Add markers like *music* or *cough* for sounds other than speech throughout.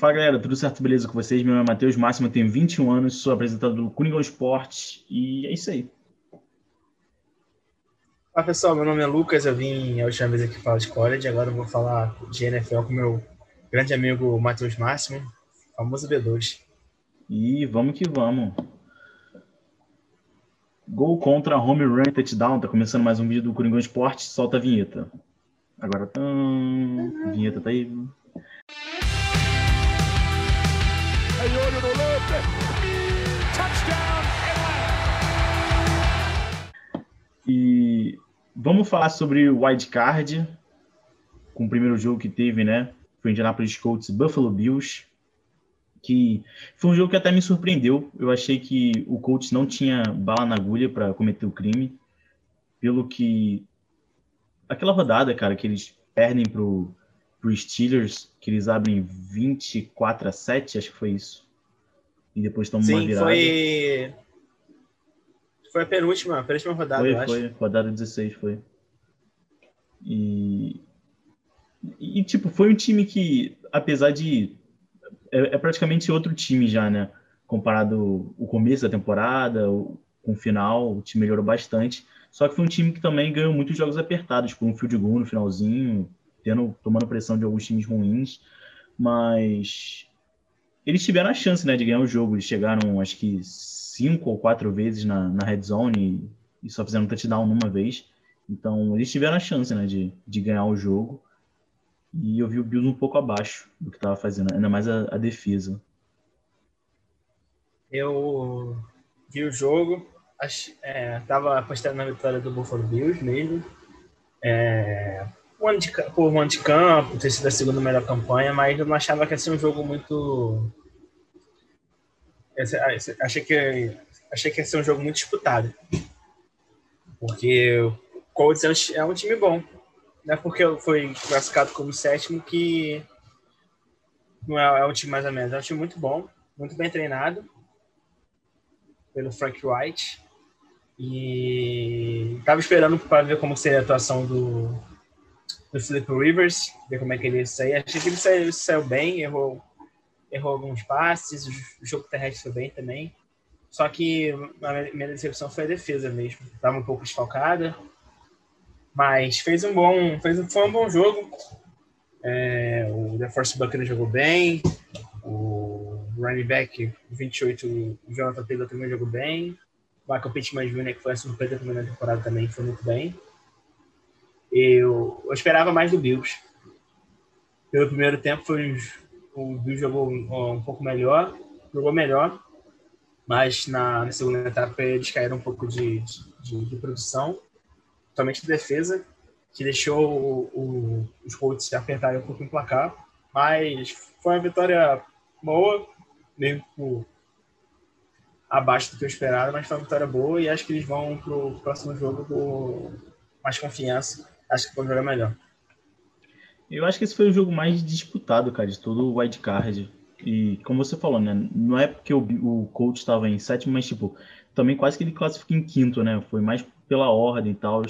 Fala galera, tudo certo? Beleza com vocês? Meu nome é Matheus Máximo, tenho 21 anos, sou apresentador do Coringão Esporte e é isso aí. Olá pessoal, meu nome é Lucas, eu vim a última vez aqui falar de college, agora eu vou falar de NFL com meu grande amigo Matheus Máximo, famoso B2. E vamos que vamos. Gol contra home run touchdown, tá começando mais um vídeo do Coringão Esporte, solta a vinheta. Agora, tá... a vinheta tá aí. E vamos falar sobre o wild card, com o primeiro jogo que teve, né? Foi Indianapolis Colts Buffalo Bills, que foi um jogo que até me surpreendeu. Eu achei que o Colts não tinha bala na agulha para cometer o crime, pelo que aquela rodada, cara, que eles perdem pro pro Steelers, que eles abrem 24 a 7, acho que foi isso. E depois tomam uma virada. foi... Foi a penúltima, a penúltima rodada, foi, eu acho. Foi, rodada 16 foi. E... E, tipo, foi um time que, apesar de... É, é praticamente outro time já, né? Comparado o começo da temporada, o, com o final, o time melhorou bastante. Só que foi um time que também ganhou muitos jogos apertados, com um field goal no finalzinho, tendo, tomando pressão de alguns times ruins, mas eles tiveram a chance né, de ganhar o jogo. Eles chegaram, acho que, cinco ou quatro vezes na, na red zone e, e só fizeram touchdown numa vez. Então, eles tiveram a chance né, de, de ganhar o jogo. E eu vi o Bills um pouco abaixo do que estava fazendo, ainda mais a, a, defesa. Eu vi o jogo, estava é, apostando na vitória do Buffalo Bills mesmo. É, um de, por um de campo, ter sido a segunda melhor campanha, mas eu não achava que ia ser um jogo muito. Achei que, achei que ia ser um jogo muito disputado. Porque o Colts é um, time bom. Não é porque foi classificado como sétimo que não é, é um time mais ou menos. É um time muito bom, muito bem treinado pelo Frank Wright. E estava esperando para ver como seria a atuação do, do Philip Rivers, ver como é que ele ia sair. Achei que ele saiu, saiu bem, errou, errou alguns passes, o jogo terrestre foi bem também. Só que a minha decepção foi a defesa mesmo. Estava um pouco desfalcada, mas fez um bom, fez, foi um bom jogo. É, o The Force Buckner jogou bem, o running back 28, o Jonathan Taylor também jogou bem, o Michael Pittman Jr., que foi a surpresa também na temporada, também foi muito bem. Eu, eu esperava mais do Bills. Pelo primeiro tempo, foi, o Bills jogou um, um pouco melhor, jogou melhor, mas na, na, segunda etapa eles caíram um pouco de, de, de produção, somente de defesa, que deixou o, o, os Colts apertarem um pouco o placar. Mas foi uma vitória boa, meio por abaixo do que eu esperava, mas foi uma vitória boa e acho que eles vão para o próximo jogo com mais confiança acho que foi jogar melhor. Eu acho que esse foi o jogo mais disputado, cara, de todo o wild card. E como você falou, né? Não é porque o, o coach estava em sétimo, mas tipo, também quase que ele classifica em quinto, né? Foi mais pela ordem e tal.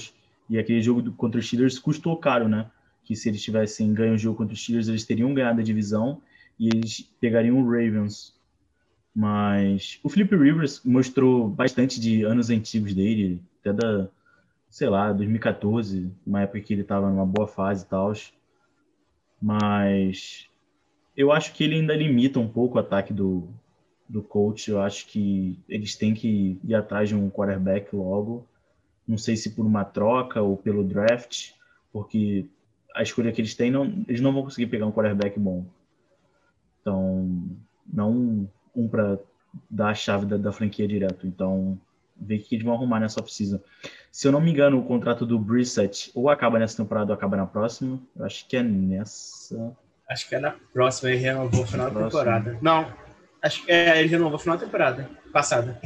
E aquele jogo do, contra os Steelers custou caro, né? Que se eles tivessem ganho o jogo contra os Steelers, eles teriam ganhado a divisão e eles pegariam o Ravens. Mas o Felipe Rivers mostrou bastante de anos antigos dele, até da, sei lá, 2014, uma época que ele estava numa boa fase e tal. Mas eu acho que ele ainda limita um pouco o ataque do, do coach. Eu acho que eles têm que ir atrás de um quarterback logo. Não sei se por uma troca ou pelo draft, porque a escolha que eles têm, não, eles não vão conseguir pegar um quarterback bom. Então, não um para dar a chave da, da franquia direto. Então, ver o que eles vão arrumar nessa off-season. Se eu não me engano, o contrato do Brissett ou acaba nessa temporada ou acaba na próxima. Eu acho que é nessa. Acho que é na próxima, ele renovou no final da temporada. Não, acho que é, ele renovou no final da temporada passada.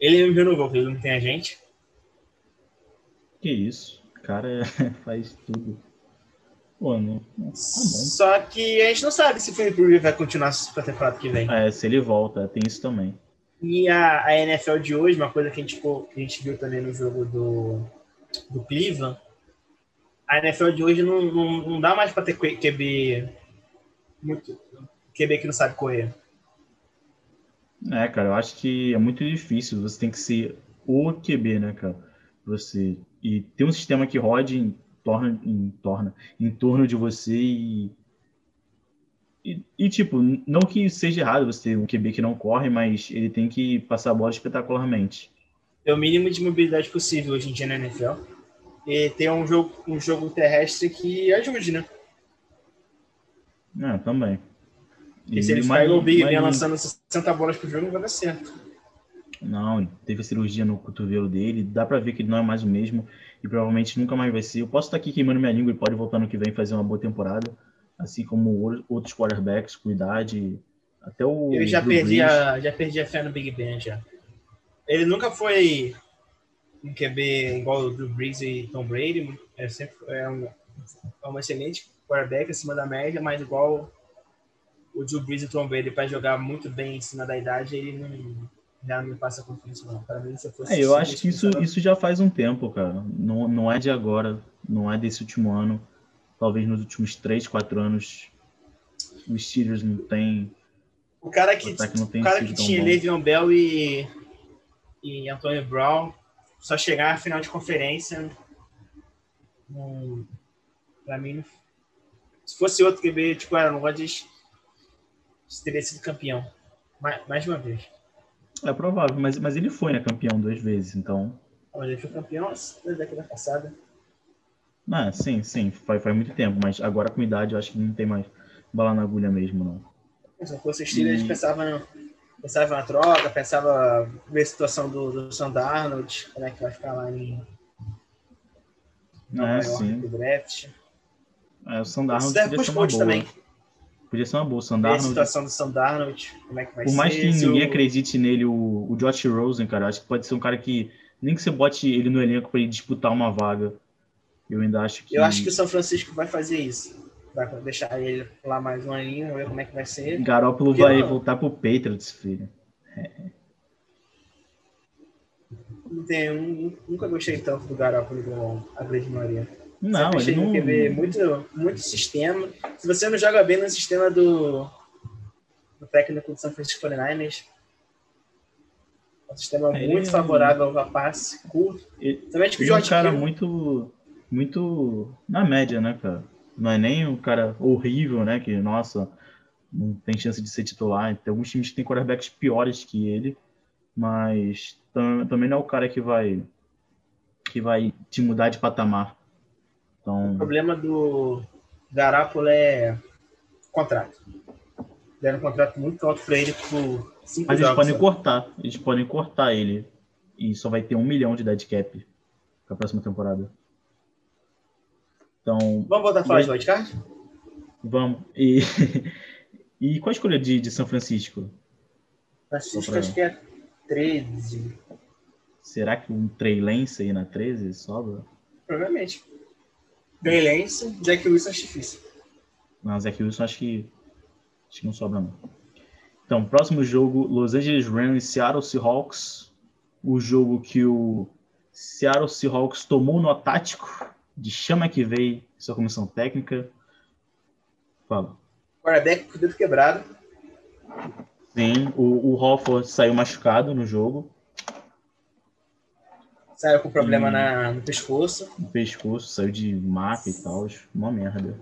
Ele renovou, porque ele não tem a gente. Que isso, o cara *laughs* faz tudo. Não. Tá Só que a gente não sabe se o Felipe vai continuar pra temporada que vem. É, se ele volta, tem isso também. E a, a NFL de hoje, uma coisa que a gente, que a gente viu também no jogo do, do Cleveland, a NFL de hoje não, não, não dá mais para ter QB muito, QB que não sabe correr. É, cara, eu acho que é muito difícil. Você tem que ser o QB, né, cara? Você e ter um sistema que rode em torno, em, torno, em torno de você e, e, e, tipo, não que seja errado você ter um QB que não corre, mas ele tem que passar a bola espetacularmente. É o mínimo de mobilidade possível hoje em dia na NFL. E ter um jogo, um jogo terrestre que ajude, né? É, também. E, e se ele pega o Big Ben lançando 60 bolas por jogo, não vai dar certo. Não, teve cirurgia no cotovelo dele, dá para ver que ele não é mais o mesmo e provavelmente nunca mais vai ser. Eu posso estar aqui queimando minha língua e pode voltar no que vem fazer uma boa temporada, assim como outros quarterbacks com idade, até o Eu já perdi a, já perdi a fé no Big Ben já. Ele nunca foi um QB igual o Drew Brees e Tom Brady, é sempre é um, é um excelente quarterback acima da média, mas igual o Drew Brees e o Tom Brady para jogar muito bem em cima da idade, ele não já me passa confiança não. Para mim, se eu fosse é, eu acho que isso, isso já faz um tempo, cara. Não, não é de agora, não é desse último ano. Talvez nos últimos 3, 4 anos os Steelers não tem o cara que, o, o cara que tinha Le'Veon Bell e, e Antônio Brown só chegar à final de conferência para mim se fosse outro QB tipo Aaron Rodgers teria sido campeão mais, mais uma vez é provável, mas, mas ele foi, né, campeão duas vezes, então. Mas ele foi campeão da década passada. Ah, sim, sim, faz, faz muito tempo, mas agora com idade eu acho que não tem mais bala na agulha mesmo, não. Se fosse Steelers, e... pensava, pensava na troca, pensava ver a situação do, do Sandarnold, como é que vai ficar lá em Nova é, sim. draft. É, o Sandarnold podia ser uma boa. também. Podia ser uma boa. Sandarnold. a situação do Sandarnold, como é que vai Por mais que ninguém acredite nele, o, o Josh Rosen, cara, acho que pode ser um cara que, nem que você bote ele no elenco para ele disputar uma vaga. Eu ainda acho que. Eu acho que o São Francisco vai fazer isso. Vai deixar ele lá mais um aninho, ver como é que vai ser. Garópolo vai não... voltar pro Patriots, filho. É. Não tem, nunca gostei tanto do Garópolo como a grande maioria. Não, ele não... QB, muito, muito sistema. Se você não joga bem no sistema do, do técnico do São Francisco 49ers, é um sistema ele muito é... favorável a passe, curto. Ele, ele é um cara Hill. muito, muito na média, né, cara? Não é nem um cara horrível, né, que, nossa, não tem chance de ser titular. Tem alguns times que têm quarterbacks piores que ele, mas também não é o cara que vai que vai te mudar de patamar. Então... O problema do Garápolo é contrato. Deram um contrato muito alto para ele por cinco Mas eles podem cortar. Eles podem cortar ele. E só vai ter um milhão de dead cap para a próxima temporada. Então. Vamos voltar a falar de wildcard? Vamos. E, *laughs* e qual a escolha de, de São Francisco? Francisco pra... acho que é 13. Será que um Trey Lance aí na 13 sobra? Provavelmente. Trey Jack Wilson acho difícil. Não, Jack Wilson acho que, acho que não sobra não. Então, próximo jogo, Los Angeles Rams e Seattle Seahawks. O jogo que o Seattle Seahawks tomou no tático de chama que veio sua comissão técnica. Fala. Quarterback com o dedo quebrado. Sim, o, o Hofford saiu machucado no jogo. Saiu com problema hum. na, no pescoço. No pescoço, saiu de maca e tal. Uma merda.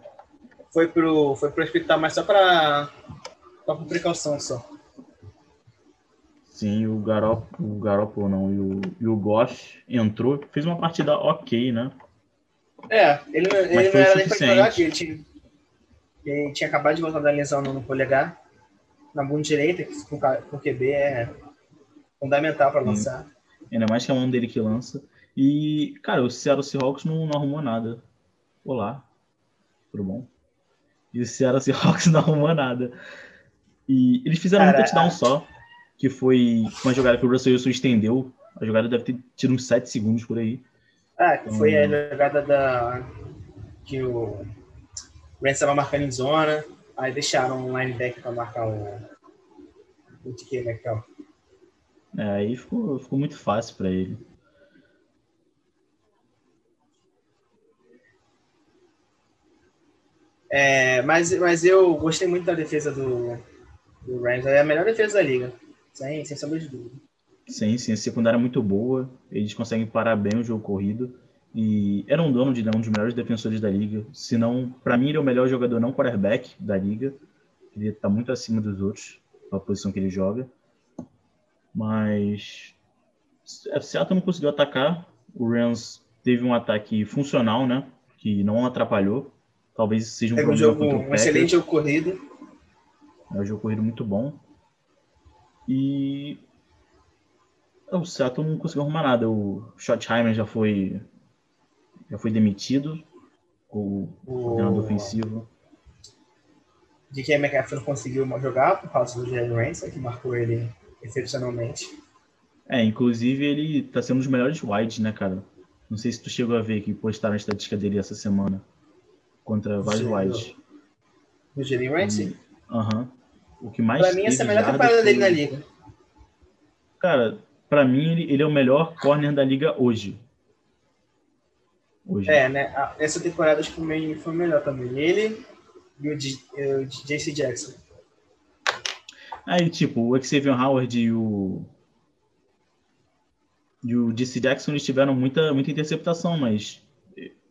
Foi pro, foi pro hospital, mas só pra, só por precaução só. Sim, o Garop, o Garoppolo não, e o, e o Goff entrou, fez uma partida ok, né? É, ele, ele não era nem pra jogar aqui, ele tinha, ele tinha acabado de voltar da lesão no, polegar, na bunda direita, que com, o QB é fundamental para lançar. Ainda mais que é o mão dele que lança. E, cara, o Seattle Seahawks não, não arrumou nada. Olá, tudo bom? E o Seattle Seahawks *laughs* não arrumou nada. E eles fizeram cara, um touchdown só, que foi uma jogada que o Russell Wilson estendeu. A jogada deve ter tido uns 7 segundos por aí. Ah, que foi a então, jogada da. que o Rams estava marcando em zona, aí deixaram um linebacker para marcar o. o TK Metcalf. É, aí ficou, ficou muito fácil para ele. É, mas, mas eu gostei muito da defesa do, O Rams é a melhor defesa da liga, sem, sem sombra de dúvida. Sim, sim, a secundária é muito boa, eles conseguem parar bem o jogo corrido. E era um dono de um dos melhores defensores da liga. Se não, para mim, ele é o melhor jogador não quarterback da liga. Ele está muito acima dos outros, a posição que ele joga. Mas o Seattle não conseguiu atacar. O Rams teve um ataque funcional, né? Que não atrapalhou. Talvez seja um Teve um, jogo, um excelente jogo corrido. É um jogo corrido muito bom. E o Seattle não conseguiu arrumar nada. O Schottheimer já foi já foi demitido, o, o... coordenador ofensivo. De que McCaffrey não conseguiu jogar por causa do Jalen Ramsey, que marcou ele excepcionalmente. É, inclusive ele está sendo um dos melhores wides, né, cara? Não sei se tu chegou a ver que postaram a estatística dele essa semana contra vários wides. Do Jalen Ramsey? Aham. O que mais Pra mim, essa é a melhor temporada dele na liga. Cara, pra mim ele, ele é o melhor corner da liga hoje. Hoje. É, né? Essa temporada acho que foi, foi melhor também. Ele e o, G, o JC Jackson. Aí, tipo, o Xavier Howard e o. E o JC Jackson eles tiveram muita, muita interceptação, mas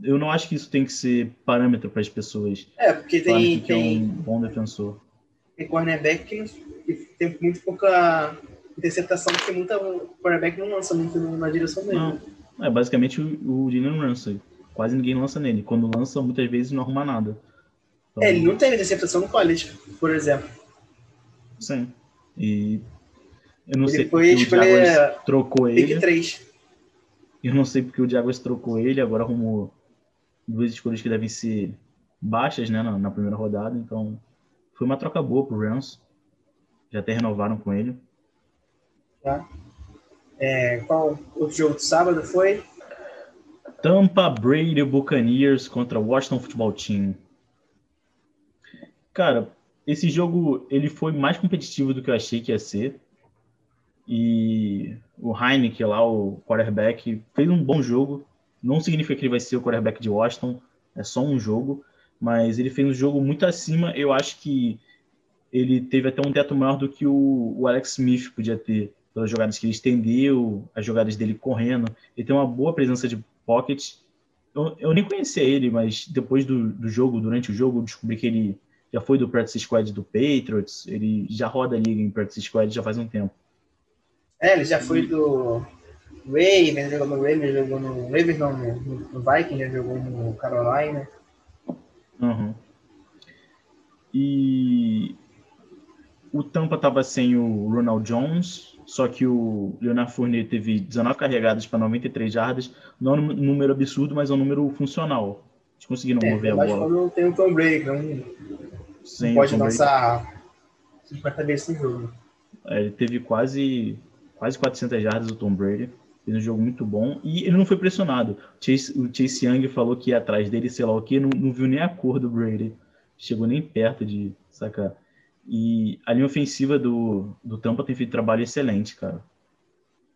eu não acho que isso tem que ser parâmetro para as pessoas. É, porque tem. Que tem é um bom defensor. Tem cornerback que, tem muito pouca interceptação, porque muita, o cornerback não lança muito na direção dele. Não. É basicamente o, o Jalen Ramsey. Quase ninguém lança nele. Quando lança, muitas vezes não arruma nada. Então... É, ele não teve interceptação no college, por exemplo. Sim. E eu não ele sei foi porque o Jaguars trocou ele. 3. Eu não sei porque o Jaguars trocou ele, agora arrumou duas escolhas que devem ser baixas, né, na, na primeira rodada, então foi uma troca boa pro Rams. Já até renovaram com ele. É, qual o jogo de sábado foi? Tampa Brady Buccaneers contra Washington Football Team. Cara, esse jogo ele foi mais competitivo do que eu achei que ia ser. E o Heineken lá, o quarterback, fez um bom jogo. Não significa que ele vai ser o quarterback de Washington, é só um jogo, mas ele fez um jogo muito acima. Eu acho que ele teve até um teto maior do que o, o Alex Smith podia ter pelas jogadas que ele estendeu, as jogadas dele correndo. Ele tem uma boa presença de pocket. Eu, eu nem conhecia ele, mas depois do, do jogo, durante o jogo, descobri que ele já foi do practice squad do Patriots. Ele já roda a liga em practice squad já faz um tempo. É, ele já foi do Ravens, jogou no Ravens, jogou no Ravens, não, no, no Vikings, já jogou no Carolina. Uhum. E o Tampa estava sem o Ronald Jones, só que o Leonard Fournier teve 19 carregadas para 93 jardas, não é um número absurdo, mas é um número funcional. Eles conseguiram é, mover a bola. quando tem o Tom Brady, não, Sim, não pode lançar 50 vezes no jogo. É, ele teve quase, quase 400 jardas o Tom Brady, fez um jogo muito bom, e ele não foi pressionado. O Chase, o Chase Young falou que ia atrás dele, sei lá o que, não, não viu nem a cor do Brady. Chegou nem perto de sacar. E a linha ofensiva do, do Tampa tem feito trabalho excelente, cara.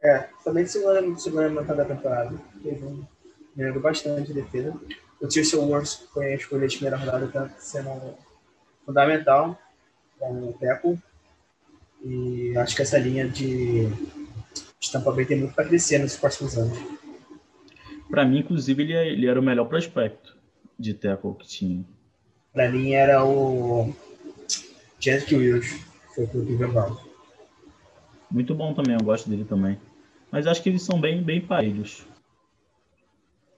É, também segunda, segunda metade da temporada. Melhorou bastante a defesa. O Tirso Wars foi a escolha de primeira rodada, tá sendo fundamental como tackle. E acho que essa linha de, de Tampa Bay tem muito para crescer nos próximos anos. Para mim, inclusive, ele, é, ele era o melhor prospecto de tackle que tinha. Para mim, era o Jedrick Wills foi pro Cleveland. Muito bom também, eu gosto dele também. Mas acho que eles são bem, bem parelhos.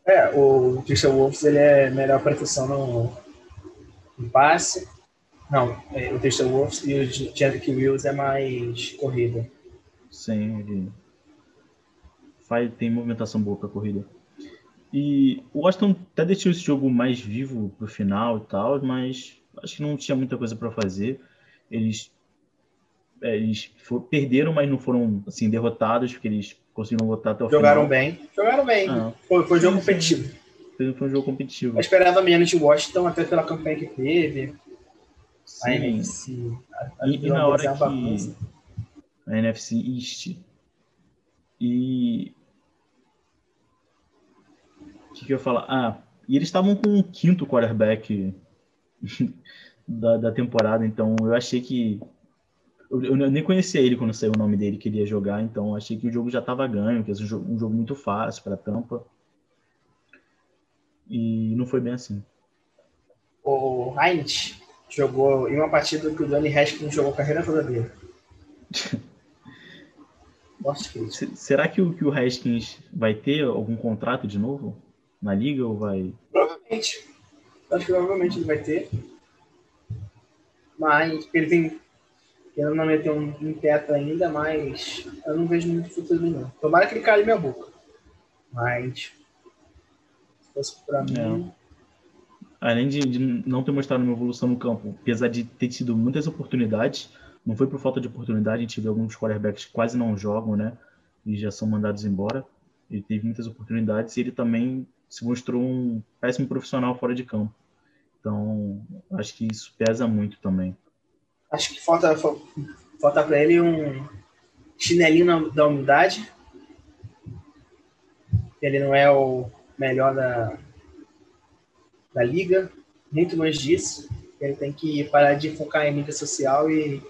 É, o Christian Wolves ele é melhor proteção no, no passe. Não, é, o Christian Wolves e o Jedrick Wills é mais corrida. Sim, ele faz, tem movimentação boa para corrida. E o Washington até deixou esse jogo mais vivo pro final e tal, mas acho que não tinha muita coisa para fazer eles, é, eles for, perderam, mas não foram assim derrotados, porque eles conseguiram lutar até o Jogaram final. bem. Jogaram bem. Ah, foi, foi um jogo competitivo. Foi, foi um jogo competitivo. Eu esperava menos de Washington, até pela campanha que teve. Sim. A NFC. A, e, e na hora que. A NFC East. E. O que, que eu ia falar? Ah, e eles estavam com o quinto quarterback *laughs* da, da temporada, então eu achei que Eu, eu nem conhecia ele quando saiu o nome dele, queria jogar, então achei que o jogo já estava ganho, que ia ser um jogo, um jogo muito fácil para Tampa. E não foi bem assim. O Heinz jogou em uma partida que o Danny Haskins jogou carreira toda dele. *laughs* Será que o, que o Haskins vai ter algum contrato de novo na liga ou vai? Provavelmente. Acho que provavelmente ele vai ter. Mas ele tem. Ele não meteu um, um teto ainda, mas eu não vejo muito futuro não. Tomara que ele cale minha boca. Mas. Se fosse pra é. mim. Além de, de, não ter mostrado uma evolução no campo, apesar de ter tido muitas oportunidades, não foi por falta de oportunidade, a gente viu alguns quarterbacks que quase não jogam, né? E já são mandados embora. Ele teve muitas oportunidades e ele também se mostrou um péssimo profissional fora de campo. Então, acho que isso pesa muito também. Acho que falta, falta para ele um chinelinho da humildade. Ele não é o melhor da, da liga, muito longe disso. Ele tem que parar de focar em mídia social e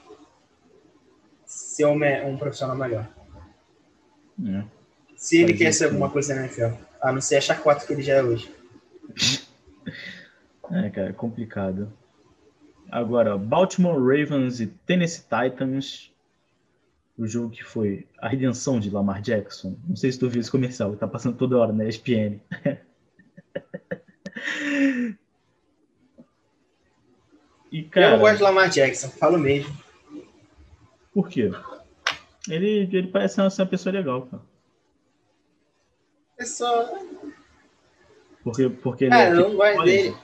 ser um, um profissional melhor. É. Se ele quer ser alguma coisa na NFL, a não ser a chacota que ele já é hoje. *laughs* É, cara, é complicado. Agora, Baltimore Ravens e Tennessee Titans. O jogo que foi a redenção de Lamar Jackson. Não sei se tu viu esse comercial, que tá passando toda hora na ESPN. *laughs* e, cara, Eu não gosto de Lamar Jackson, falo mesmo. Por quê? Ele, ele parece ser uma pessoa legal, cara. Pessoa. Porque, porque cara, ele é eu não gosto dele.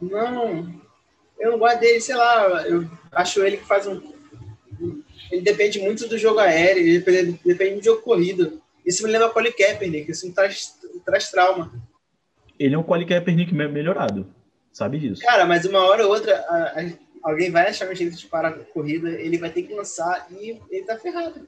Não, eu não gosto dele, sei lá, eu acho ele que faz um. Ele depende muito do jogo aéreo, ele depende, depende do jogo corrido. Isso me lembra Colin Kaepernick, isso me traz, traz trauma. Ele é um Colin Kaepernick melhorado, sabe disso. Cara, mas uma hora ou outra, a, a, alguém vai achar um jeito de parar a corrida, ele vai ter que lançar e ele tá ferrado.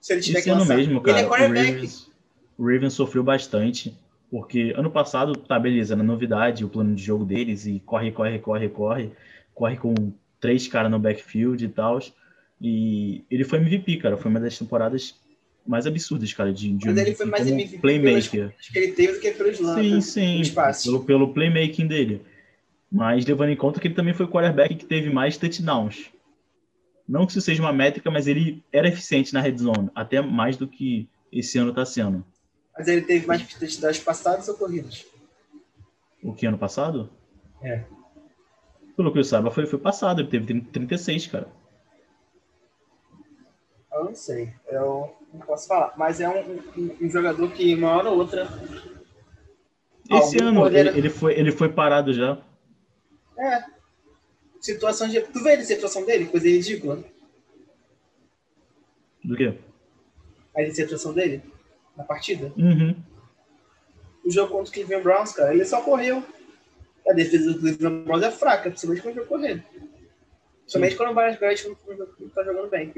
Se ele tiver Esse que lançar. Mesmo, cara, ele é quarterback. O Ravens, o Ravens sofreu bastante, porque ano passado, tá, beleza, na novidade, o plano de jogo deles, e corre, corre, corre, corre, corre com três caras no backfield e tal. E ele foi MVP, cara. Foi uma das temporadas mais absurdas, cara, de, de Mas ele foi mais MVP playmaker. que ele teve do que pelos Sim, sim. Pelo, pelo playmaking dele. Mas levando em conta que ele também foi o quarterback que teve mais touchdowns. Não que isso seja uma métrica, mas ele era eficiente na red zone, até mais do que esse ano está sendo. Mas ele teve mais touchdowns passados ou corridos? O que, ano passado? É. Pelo que eu saiba, foi, foi passado, ele teve 36, cara. Eu não sei, eu não posso falar. Mas é um, um, um jogador que uma hora ou outra. Esse ano poder... ele, ele, foi, ele foi parado já. É. Situação de. Tu vê a situação dele? Coisa ridícula. Do quê? A situação dele? Na partida? Uhum. O jogo contra o Cleveland Browns, cara, ele só correu. A defesa do Cleveland Browns é fraca, principalmente quando vai correr. Principalmente quando o Barnes Grant não tá jogando bem.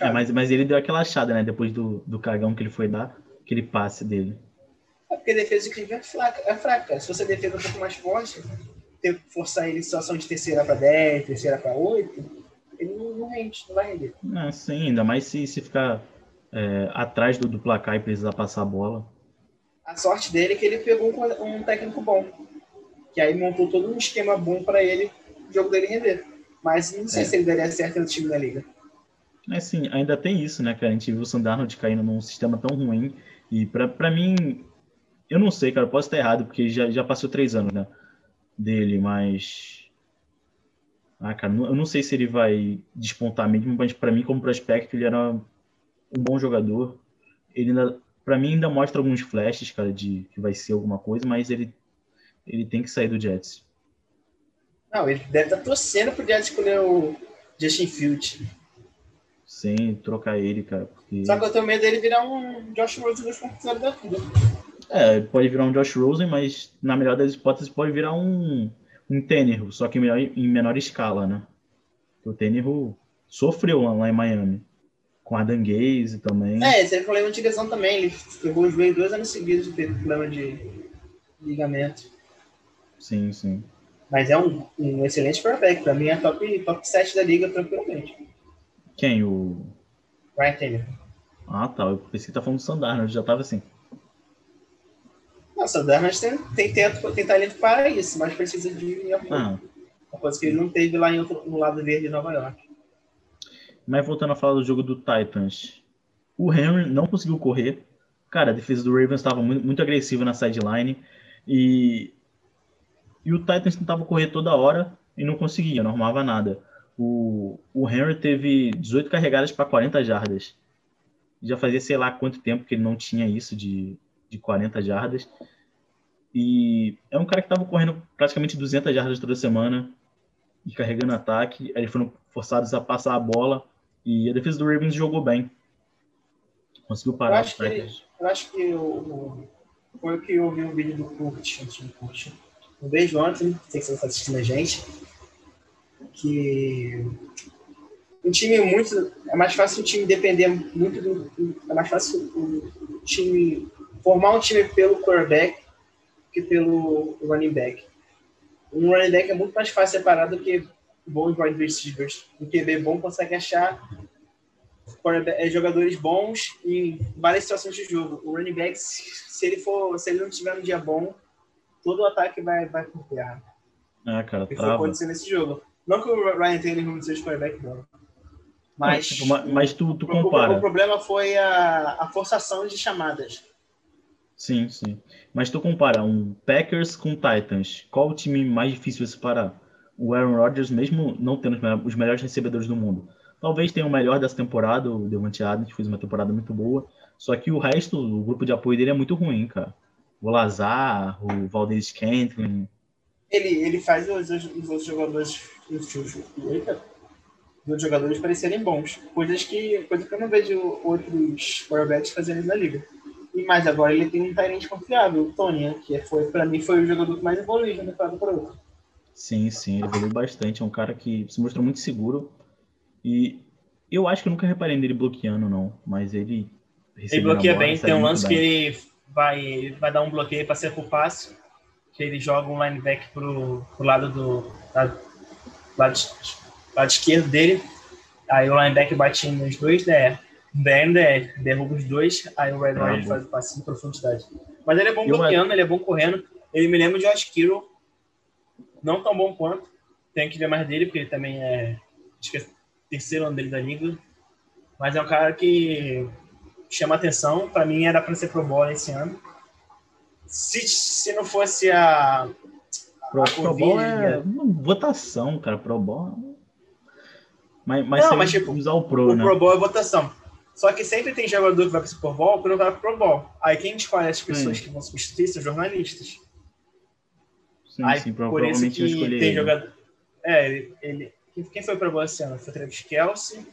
É, mas, mas ele deu aquela achada, né? Depois do, do cagão que ele foi dar, aquele passe dele. É porque a defesa do Cleveland é fraca, é fraca. Se você defesa um pouco mais forte, ter, forçar ele em situação de terceira para 10, terceira para 8, ele não, não, rende, não vai render. Ah, sim, ainda mais se, se ficar é, atrás do, do, placar e precisar passar a bola. A sorte dele é que ele pegou um, um técnico bom, que aí montou todo um esquema bom para ele, o jogo dele render. Mas não sei é. se ele daria certo no time da liga. É sim, ainda tem isso, né, cara? A gente viu o Sandarnold caindo num sistema tão ruim. E para mim, eu não sei, cara, posso estar errado, porque já, já passou três anos, né? dele, mas. Ah, cara, eu não sei se ele vai despontar mesmo, mas para mim, como prospecto, ele era um bom jogador. Ele ainda, para mim, ainda mostra alguns flashes, cara, de que vai ser alguma coisa, mas ele, ele tem que sair do Jets. Não, ele deve estar tá torcendo pro Jets escolher o Justin Field. Sim, trocar ele, cara. Porque... Só que eu tenho medo dele virar um Josh Rosen 2.0 da vida. É, pode virar um Josh Rosen, mas na melhor das hipóteses pode virar um, um Tannehill, só que em menor, em menor escala, né? O Tannehill sofreu lá em Miami, com a Gaze também. É, esse é problema de lesão também, ele pegou os joelho dois anos seguidos de problema de ligamento. Sim, sim. Mas é um, um excelente quarterback, pra mim é top, top 7 da liga tranquilamente. Quem? O. Ryan Taylor. Ah, tá. Eu pensei que tá falando do Sandarno, já tava assim. Nossa, o Darnold tem, tem, tem, tem talento para isso, mas precisa de apoio. Ah, Uma coisa que ele não teve lá em outro, no lado verde de Nova York. Mas voltando a falar do jogo do Titans. O Henry não conseguiu correr. Cara, a defesa do Ravens estava muito, muito agressiva na sideline. E, e o Titans tentava correr toda hora e não conseguia, não arrumava nada. O, o Henry teve 18 carregadas para 40 jardas. Já fazia sei lá quanto tempo que ele não tinha isso de, de 40 jardas. E é um cara que estava correndo praticamente 200 jardas toda semana e carregando ataque. Aí eles foram forçados a passar a bola e a defesa do Ravens jogou bem. Conseguiu Eu parar os acho que, eu acho que o- foi o que eu vi um vídeo do Kurt, do Kurt. Um beijo, Anthony, sei que você está assistindo a gente. Que um time muito. É mais fácil o time depender muito do. É mais fácil o time formar um time pelo quarterback que pelo running back. Um running back é muito mais fácil separar do que bons wide receivers. Um QB bom consegue achar é, jogadores bons em várias situações de jogo. O running back, se ele for, se ele não tiver um dia bom, todo o ataque vai vai por terra. É, cara, E foi trava. nesse jogo. Não que o Ryan Taylor não seja quarterback bom. Mas, Tipo, ma- mas tu, tu o, o- compara. o problema foi a, a forçação de chamadas. Sim, sim. Mas tu compara um Packers com Titans. Qual o time mais difícil de se parar? O Aaron Rodgers, mesmo não tendo os me- os melhores recebedores do mundo. Talvez tenha o melhor dessa temporada, o Devante Adams, que fez uma temporada muito boa. Só que o resto, o grupo de apoio dele é muito ruim, cara. O Lazar, o Valdez Scantling. Ele, ele faz os, os- os outros jogadores, os, os, os jogadores parecerem bons. Coisas que, coisa que eu não vejo outros quarterbacks fazendo na liga. E mais agora ele tem um talento confiável, o Tony, né, que foi, pra mim foi o jogador que mais evoluiu na temporada por outro. Sim, sim, ele evoluiu bastante. É um cara que se mostrou muito seguro. E eu acho que eu nunca reparei nele bloqueando, não. Mas ele. Ele bloqueia bola, bem, tem um lance bem. que ele vai, vai dar um bloqueio para ser por passe, que ele joga um linebacker pro, pro lado do lado, lado, lado esquerdo dele, aí o linebacker bate nos dois DR no DR, derruba os dois, aí o Red. Rodgers faz o passe em profundidade. Mas ele é bom bloqueando, ele é bom correndo, ele me lembra de Josh Kittle, não tão bom quanto, tem que ver mais dele, porque ele também é, é terceiro ano dele da liga, mas é um cara que chama atenção. Para mim era para ser Pro Bowl esse ano. Se, se não fosse a, Pro, a Pro Bowl é uma votação, cara. Pro Bowl. Mas, mas Não, mas, tipo, usar o Pro, o né? Pro Bowl é votação. Só que sempre tem jogador que vai para o Super Bowl que não vai para o Pro Bowl. Aí quem escolhe as pessoas que vão substituir são jornalistas. Sim, Aí, sim, por isso provavelmente eu que escolhi tem ele. jogador. É, ele, ele- Quem foi Pro Bowl esse ano? Foi Travis Kelsey.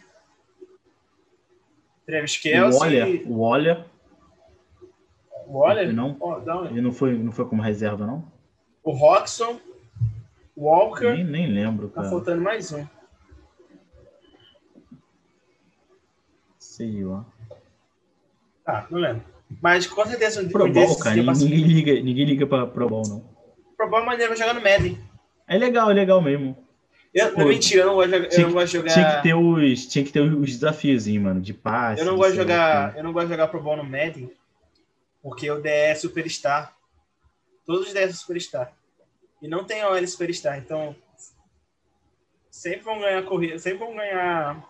Travis O Kelsey. Olha, o Olha, O Waller? Não. Ó, não, ele não foi, não foi como reserva, não? O Roxon. Walker. Nem, nem lembro, Tá cara. faltando mais um. Sei lá. Tá, não lembro. Mas com certeza um Pro Bowl, cara. passa- Ninguém liga, ninguém liga pra Pro Bowl, não. Pro Bowl é maneiro jogar no Madden. É legal, é legal mesmo. Eu, Pô, não, mentira, eu não gosto de jogar. tinha Eu não gosto de jogar. Tinha que ter os, tinha que ter os desafios, mano, de passe. eu não gosto de jogar. Eu não gosto de jogar Pro Bowl no Madden. Porque o DE é Superstar. Todos os DE são Superstar. E não tem OL Superstar. Então. Sempre vão ganhar a corrida. Sempre vão ganhar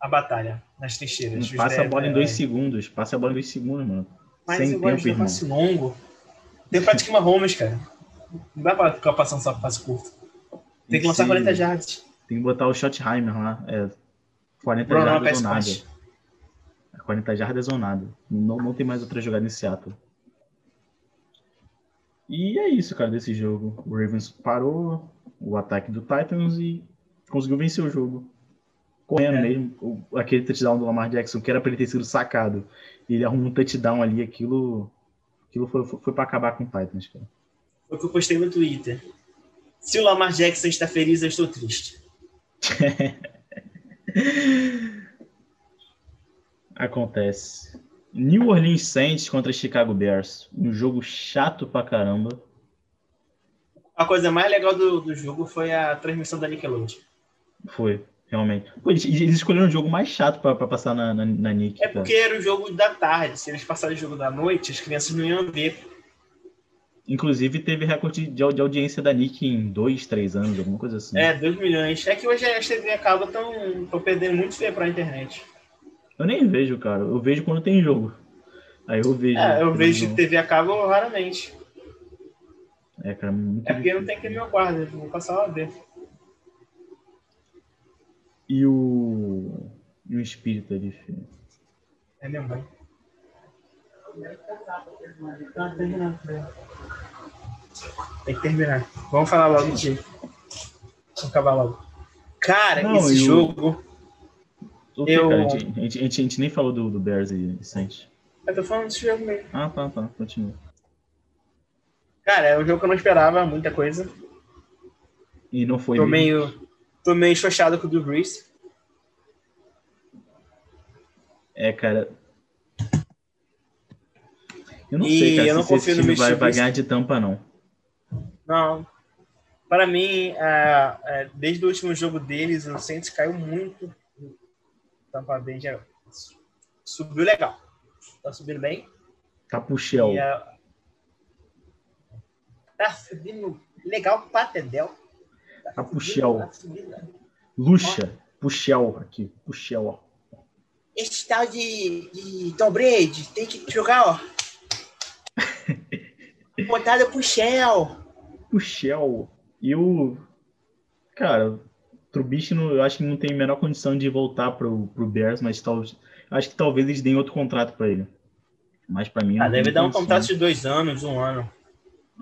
a batalha nas trincheiras. Passa a DE bola em é- dois segundos. Passa a bola em dois segundos, mano. Mas Sem eu gosto tempo, de irmão. passe longo. Tem Patrick Mahomes, cara. Não dá pra ficar passando só passe curto. Tem que lançar Sim. 40 jardas. Tem que botar o Shotheimer lá. É 40 Bruno, jardas ou nada. mais. 40 jardas ou nada. Não, não tem mais outra jogada em Seattle. E é isso, cara, desse jogo. O Ravens parou o ataque do Titans e conseguiu vencer o jogo. Correndo É. mesmo. Aquele touchdown do Lamar Jackson, que era pra ele ter sido sacado. Ele arrumou um touchdown ali, aquilo. Aquilo foi, foi, foi pra acabar com o Titans, cara. Foi o que eu postei no Twitter. Se o Lamar Jackson está feliz, eu estou triste. *laughs* Acontece. New Orleans Saints contra Chicago Bears. Um jogo chato pra caramba. A coisa mais legal do, do jogo foi a transmissão da Nickelodeon. Foi. Realmente. Pô, eles, eles escolheram um jogo mais chato pra, pra passar na, na, na Nick. É porque era o jogo da tarde. Se eles passarem o jogo da noite, as crianças não iam ver. Inclusive, teve recorde de, audiência da Nick em dois, três anos, alguma coisa assim. É, 2 milhões. É que hoje as TV acaba tão, perdendo muito feio pra internet. Eu nem vejo, cara. Eu vejo quando tem jogo. Aí eu vejo. É, eu vejo TV a cabo raramente. É, cara, muito É porque não tem que meu guarda, vou passar lá ver. E o. E o espírito ali, filho. É minha mãe. Tem que terminar. Vamos falar logo de. Vamos acabar logo. Cara, Não, esse e o- jogo. O que, Eu- cara? A gente, a gente- a gente- nem falou do, do Bears e Saints. Eu tô falando desse jogo mesmo. Ah, tá, tá. Continua. Cara, é um jogo que eu não esperava, muita coisa. E não foi. Tô mesmo. meio. Tô meio xoxado com o do Breeze. É, cara. Eu não E sei, cara, eu não se esse confio no time vai, Mitch vai Trubisky. ganhar de tampa, não. Não. Para mim, é, é, desde o último jogo deles, o Saints caiu muito. Tampa Bay já subiu legal. Tá subindo bem. Tá pro Shell. E, é, tá subindo legal pra Tedel. Tá Shell. Tá subindo. Luxa. Shell aqui. Shell, ó. Esse tal de, de Tom Brady tem que jogar, ó. Botada pro Shell. Pro Shell. E o. Cara, o Trubisky não- eu acho que não tem a menor condição de voltar pro, pro Bears, mas tal, acho que talvez eles deem outro contrato pra ele. Mas pra mim. Ah, deve dar um condição. contrato de dois anos, um ano.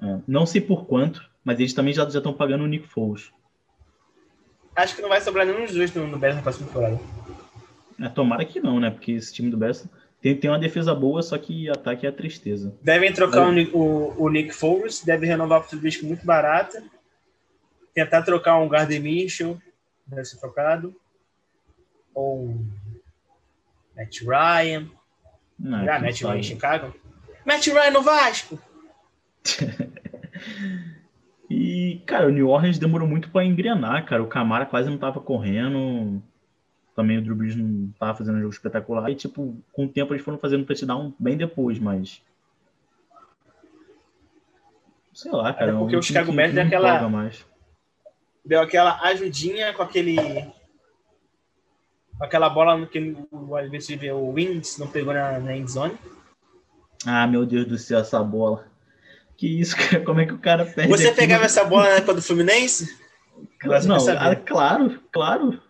É, Não sei por quanto, mas eles também já estão pagando o Nick Foles. Acho que não vai sobrar nenhum dos dois no, no Bears na próxima temporada. É, tomara que não, né? Porque esse time do Bears tem, tem uma defesa boa, só que ataque é tristeza. Devem trocar Aí- o, Nick- o, o Nick Foles, deve renovar o Trubisky muito barato. Tentar trocar um Gardner Mitchell, deve ser trocado. Ou um Matt Ryan. Ah, Ah, Matt Ryan em sabe? Chicago. Matt Ryan no Vasco. *laughs* E, cara, o New Orleans demorou muito pra engrenar, cara. O Camara quase não tava correndo. Também o Drew Brees não tava fazendo um jogo espetacular. E, tipo, com o tempo eles foram fazendo touchdown bem depois, mas. Sei lá, cara. porque é um o Chicago Bears é aquela- mais. Deu aquela ajudinha com aquele. Com aquela bola no que o adversário, o Wings, não pegou na, na end zone. Ah, meu Deus do céu, essa bola. Que isso, *laughs* cara? Como é que o cara perde Você aquilo? pegava essa bola na época do Fluminense? Você Não, ah, claro, claro.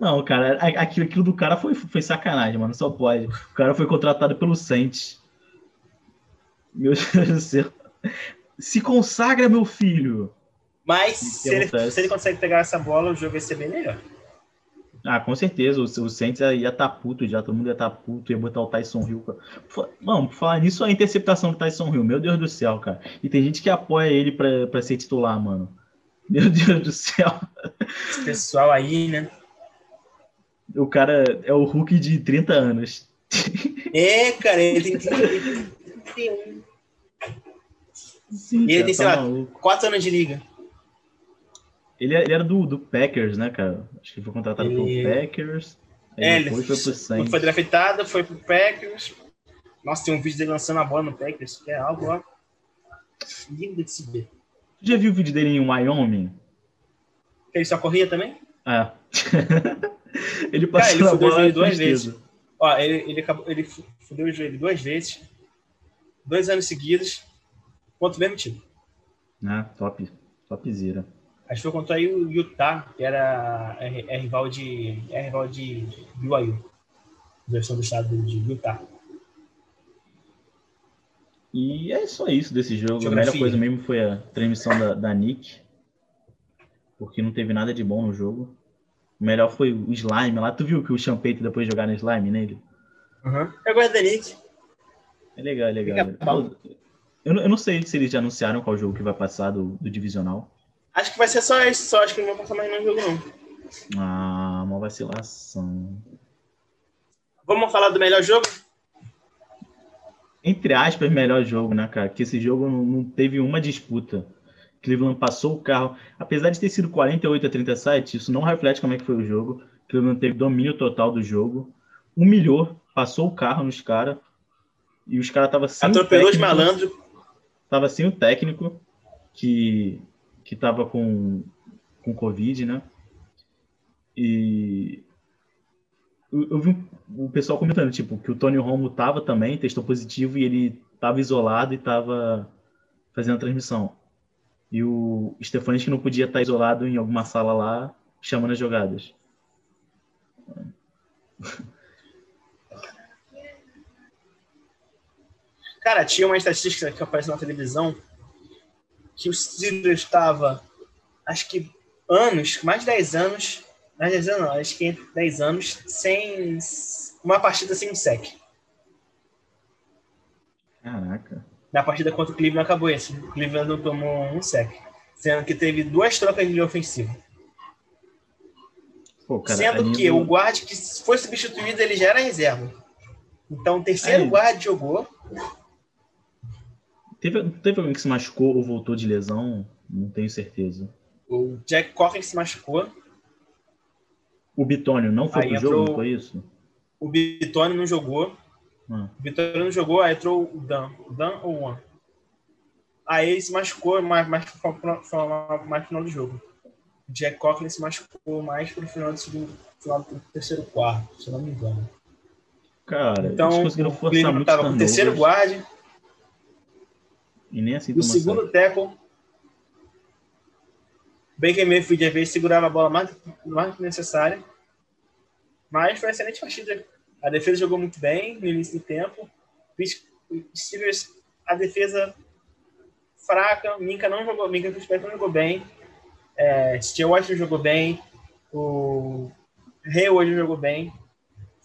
Não, cara, aquilo, aquilo do cara foi, foi sacanagem, mano. Só pode. O cara foi contratado pelo Saints. Meu *laughs* Deus do céu. Se consagra, meu filho. Mas se ele, se ele consegue pegar essa bola, o jogo vai ser bem melhor. Ah, com certeza. O, o Saints ia estar puto já. Todo mundo ia estar puto. Ia botar o Tyson Hill. Mano, por falar nisso, a interceptação do Tyson Hill. Meu Deus do céu, cara. E tem gente que apoia ele pra, pra ser titular, mano. Meu *laughs* Deus do céu. Esse pessoal aí, né? O cara é o Hulk de 30 anos. É, cara, ele tem 31. Sim, E ele cara, tem, sei tá lá, maluco. 4 anos de liga. Ele, ele era do, do Packers, né, cara? Acho que ele foi contratado Ele- pelo Packers. É, ele depois foi pro Saints. foi draftado, foi pro Packers. Nossa, tem um vídeo dele lançando a bola no Packers, que é algo, ó. Lindo de se ver. Tu já viu o vídeo dele em Wyoming? Ele só corria também? É. *laughs* ele Cara, passou ele a fudeu bola ele duas tristeza. vezes. Ó, ele, ele, acabou, ele fu- fudeu o joelho duas vezes. Dois anos seguidos. Contra o mesmo time. Ah, top. Topzera. Acho que foi contra aí o Utah, que era é, é rival de é rival de BYU, versão do estado de Utah. E é só isso desse jogo. Geografia. A melhor coisa mesmo foi a transmissão da, da Nick. Porque não teve nada de bom no jogo. O melhor foi o Slime lá. Tu viu que o Champeito depois de jogar no Slime nele? Uhum. Eu gosto da Nick. É legal, é legal. Eu, não- eu não sei se eles já anunciaram qual jogo que vai passar do, do Divisional. Acho que vai ser só esse, só acho que não vou passar mais nenhum jogo não. Ah, uma vacilação. Vamos falar do melhor jogo? Entre aspas, melhor jogo, né, cara? Que esse jogo não, não teve uma disputa. Cleveland passou o carro. Apesar de ter sido 48 a 37, isso não reflete como é que foi o jogo. Cleveland teve domínio total do jogo, humilhou, passou o carro nos caras, e os caras estavam sem Atropelou os malandros. Tava sem o técnico, que, que tava com, com Covid, né? E eu, eu vi o pessoal comentando, tipo, que o Tony Romo tava também, testou positivo, e ele tava isolado e tava fazendo a transmissão. E o Stefanes que não podia estar isolado em alguma sala lá, chamando as jogadas. Cara, tinha uma estatística que aparece na televisão que o Steelers estava, acho que anos, mais de 10 anos, mais de 10 anos não, acho que entre 10 anos, sem uma partida sem um sec. Caraca. Na partida contra o Cleveland acabou esse. O Cleveland não tomou um sec. Sendo que teve duas trocas de ofensivo. Pô, cara, Sendo que o guard que foi substituído, ele já era reserva. Então o terceiro Aí. guard jogou. Teve, teve alguém que se machucou ou voltou de lesão? Não tenho certeza. O Jack Cochran se machucou. O Bitônio não foi Aí pro jogo, não foi isso? O Bitone não jogou. Ah, O Vitória não jogou, aí entrou o Dan. O Dan ou o Juan? Aí ele se machucou mais, mais, mais final do jogo. Jack Cochran se machucou mais pro final do segundo, final do terceiro quarto, se eu não me engano. cara, Então, eles conseguiram forçar Cleveland muito tava com o terceiro guard E nem assim o segundo saque. tackle. Baker Mayfield às vezes segurava a bola mais, mais do que necessária. Mas foi uma excelente partida. A defesa jogou muito bem no início do tempo. O Steelers, a defesa fraca. Minka não jogou, Minka não jogou bem. É, Washington jogou bem. O Hayward jogou bem.